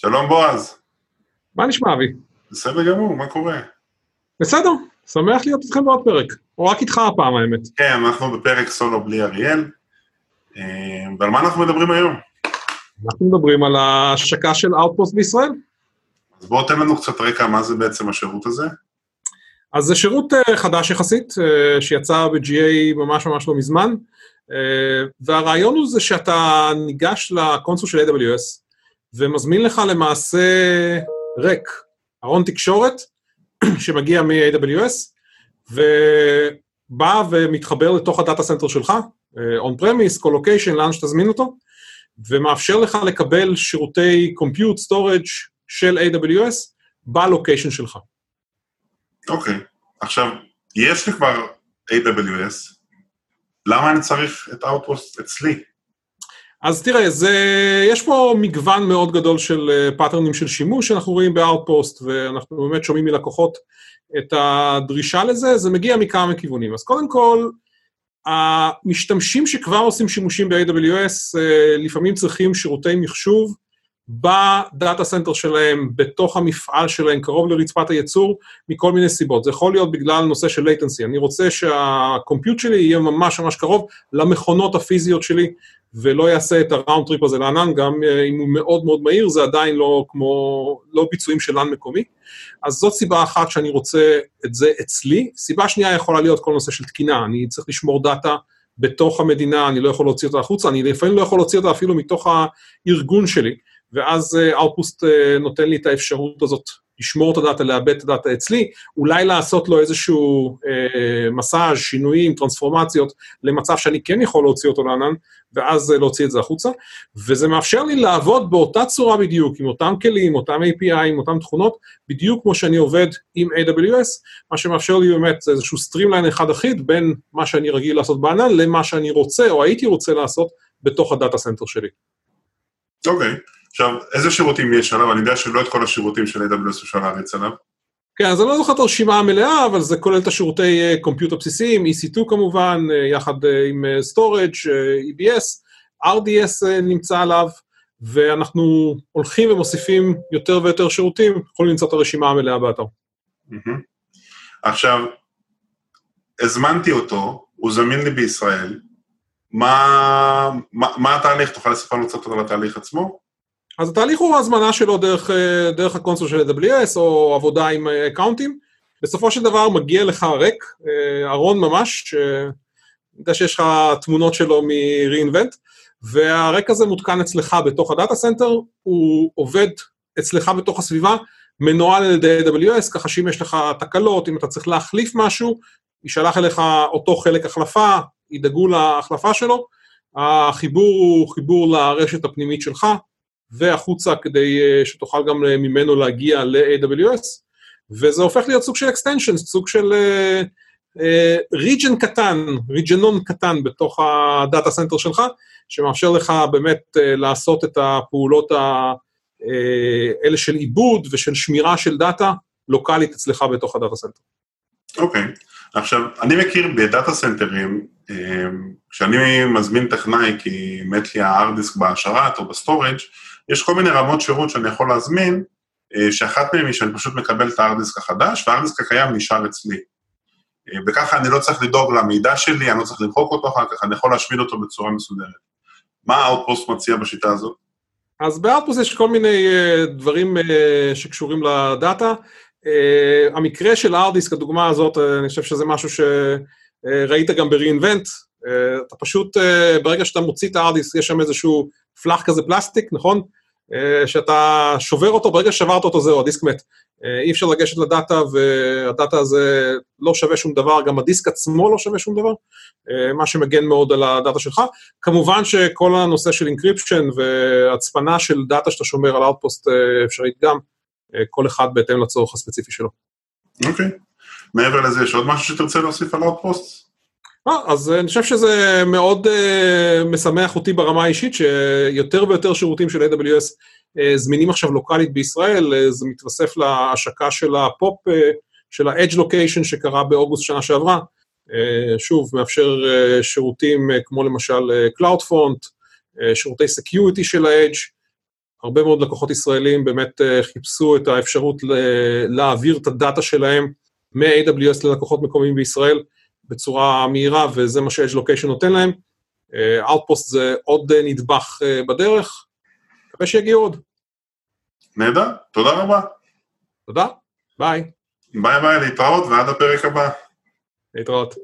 שלום בועז. מה נשמע, אבי? בסדר גמור, מה קורה? בסדר, שמח להיות איתכם בעוד פרק. או רק איתך הפעם, האמת. כן, אנחנו בפרק סולו בלי אריאל. אה, ועל מה אנחנו מדברים היום? אנחנו מדברים על ההשקה של Outpost בישראל. אז בואו תן לנו קצת רקע, מה זה בעצם השירות הזה? אז זה שירות uh, חדש יחסית, uh, שיצא ב-GA ממש ממש לא מזמן, והרעיון הוא זה שאתה ניגש ל console של AWS, ומזמין לך למעשה rack, ארון תקשורת שמגיע מ-AWS, ובא ומתחבר לתוך ה data center שלך, on premise, colocation, לאן שתזמין אותו, ומאפשר לך לקבל שירותי compute, storage של AWS ב location שלך. אוקיי, okay. עכשיו, יש לי כבר AWS, למה אני צריך את Outpost אצלי? אז תראה, זה, יש פה מגוון מאוד גדול של פאטרנים של שימוש שאנחנו רואים ב-Outpost, ואנחנו באמת שומעים מלקוחות את הדרישה לזה, זה מגיע מכמה כיוונים. אז קודם כל, המשתמשים שכבר עושים שימושים ב-AWS, לפעמים צריכים שירותי מחשוב ב data center שלהם, בתוך המפעל שלהם, קרוב לרצפת הייצור, מכל מיני סיבות. זה יכול להיות בגלל נושא של latency. אני רוצה שה compute שלי יהיה ממש ממש קרוב למכונות הפיזיות שלי, ולא יעשה את ה round trip הזה לענן, גם אם הוא מאוד מאוד מהיר, זה עדיין לא כמו, לא ביצועים של LAN מקומי. אז זאת סיבה אחת שאני רוצה את זה אצלי. סיבה שנייה יכולה להיות כל נושא של תקינה, אני צריך לשמור דאטה בתוך המדינה, אני לא יכול להוציא אותה החוצה, אני לפעמים לא יכול להוציא אותה אפילו מתוך הארגון שלי. ואז Outpost נותן לי את האפשרות הזאת לשמור את הדאטה, לעבד את הדאטה אצלי, אולי לעשות לו איזשהו אה, מסאז', שינויים, טרנספורמציות, למצב שאני כן יכול להוציא אותו לענן, ואז להוציא את זה החוצה, וזה מאפשר לי לעבוד באותה צורה בדיוק, עם אותם כלים, אותם API, עם אותם תכונות, בדיוק כמו שאני עובד עם AWS, מה שמאפשר לי באמת איזשהו streamline אחד אחיד בין מה שאני רגיל לעשות בענן למה שאני רוצה או הייתי רוצה לעשות בתוך ה data center שלי. אוקיי. Okay. עכשיו, איזה שירותים יש עליו? אני יודע שלא את כל השירותים של AWS אפשר להריץ עליו. כן, אז אני לא זוכר את הרשימה המלאה, אבל זה כולל את השירותי compute הבסיסיים, EC2 כמובן, יחד עם Storage, EBS, RDS נמצא עליו, ואנחנו הולכים ומוסיפים יותר ויותר שירותים, יכולים למצוא את הרשימה המלאה באתר. עכשיו, הזמנתי אותו, הוא זמין לי בישראל, מה, מה, מה התהליך? תוכל לספר לנו קצת על התהליך עצמו? אז התהליך הוא הזמנה שלו דרך, דרך ה console של AWS או עבודה עם אקאונטים. בסופו של דבר מגיע לך rack, ארון ממש, אני יודע שיש לך תמונות שלו מ-reinvent, וה rack הזה מותקן אצלך בתוך ה data center, הוא עובד אצלך בתוך הסביבה, מנוהל על ידי AWS, ככה שאם יש לך תקלות, אם אתה צריך להחליף משהו, יישלח אליך אותו חלק החלפה, ידאגו להחלפה שלו. החיבור הוא חיבור לרשת הפנימית שלך, והחוצה כדי שתוכל גם ממנו להגיע ל-AWS, וזה הופך להיות סוג של extension, סוג של region uh, קטן, ריג'נון קטן בתוך ה data center שלך, שמאפשר לך באמת לעשות את הפעולות האלה של עיבוד ושל שמירה של דאטה לוקאלית אצלך בתוך ה data center. אוקיי, okay. עכשיו, אני מכיר בדאטה סנטרים, כשאני מזמין טכנאי כי מת לי ה-hard disk בהשרת או ב storage, יש כל מיני רמות שירות שאני יכול להזמין, שאחת מהן היא שאני פשוט מקבל את הארדיסק החדש, והארדיסק הקיים נשאר אצלי. וככה אני לא צריך לדאוג למידע שלי, אני לא צריך למחוק אותו אחר כך, אני יכול להשמיד אותו בצורה מסודרת. מה ה Outpost מציע בשיטה הזאת? אז ב Outpost יש כל מיני uh, דברים שקשורים לדאטה. המקרה של הארדיסק, הדוגמה הזאת, אני חושב שזה משהו שראית גם ב-reinvent, אתה פשוט, ברגע שאתה מוציא את הארדיסק, יש שם איזשהו פלאח כזה פלסטיק, נכון? שאתה שובר אותו, ברגע ששברת אותו זהו, הדיסק מת. אי אפשר לגשת לדאטה, והדאטה הזה לא שווה שום דבר, גם הדיסק עצמו לא שווה שום דבר, מה שמגן מאוד על הדאטה שלך. כמובן שכל הנושא של encryption והצפנה של דאטה שאתה שומר על Outpost אפשרית גם, כל אחד בהתאם לצורך הספציפי שלו. אוקיי. Okay. מעבר לזה, יש עוד משהו שתרצה להוסיף על Outpost? אז אני חושב שזה מאוד uh, משמח אותי ברמה האישית, שיותר ויותר שירותים של AWS uh, זמינים עכשיו לוקאלית בישראל, זה מתווסף להשקה של הפופ, של ה-Edge Location שקרה באוגוסט שנה שעברה. שוב, מאפשר שירותים כמו למשל CloudFront, שירותי Security של ה-Edge, הרבה מאוד לקוחות ישראלים באמת אה, חיפשו את האפשרות להעביר את הדאטה שלהם מ-AWS ללקוחות מקומיים בישראל בצורה מהירה, וזה מה ש-Edge Location נותן להם. Outpost זה עוד נדבך בדרך, מקווה שיגיעו עוד. נהדר, תודה רבה. תודה, ביי. ביי ביי, להתראות ועד הפרק הבא. להתראות.